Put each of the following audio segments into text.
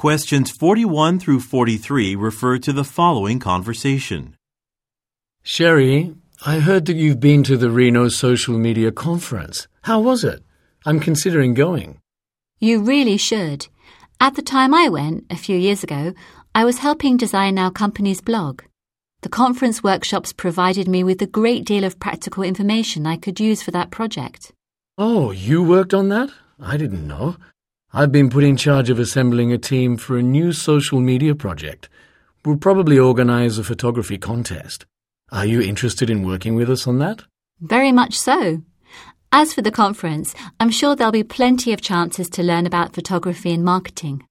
Questions 41 through 43 refer to the following conversation. Sherry, I heard that you've been to the Reno social media conference. How was it? I'm considering going. You really should. At the time I went, a few years ago, I was helping design our company's blog. The conference workshops provided me with a great deal of practical information I could use for that project. Oh, you worked on that? I didn't know. I've been put in charge of assembling a team for a new social media project. We'll probably organize a photography contest. Are you interested in working with us on that? Very much so. As for the conference, I'm sure there'll be plenty of chances to learn about photography and marketing.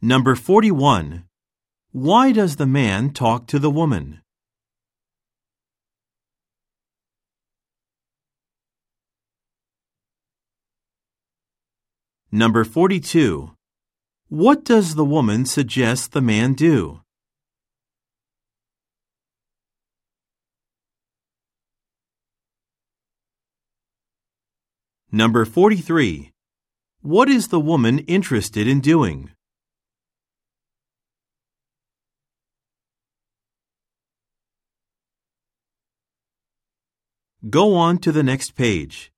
Number 41. Why does the man talk to the woman? Number 42. What does the woman suggest the man do? Number 43. What is the woman interested in doing? Go on to the next page.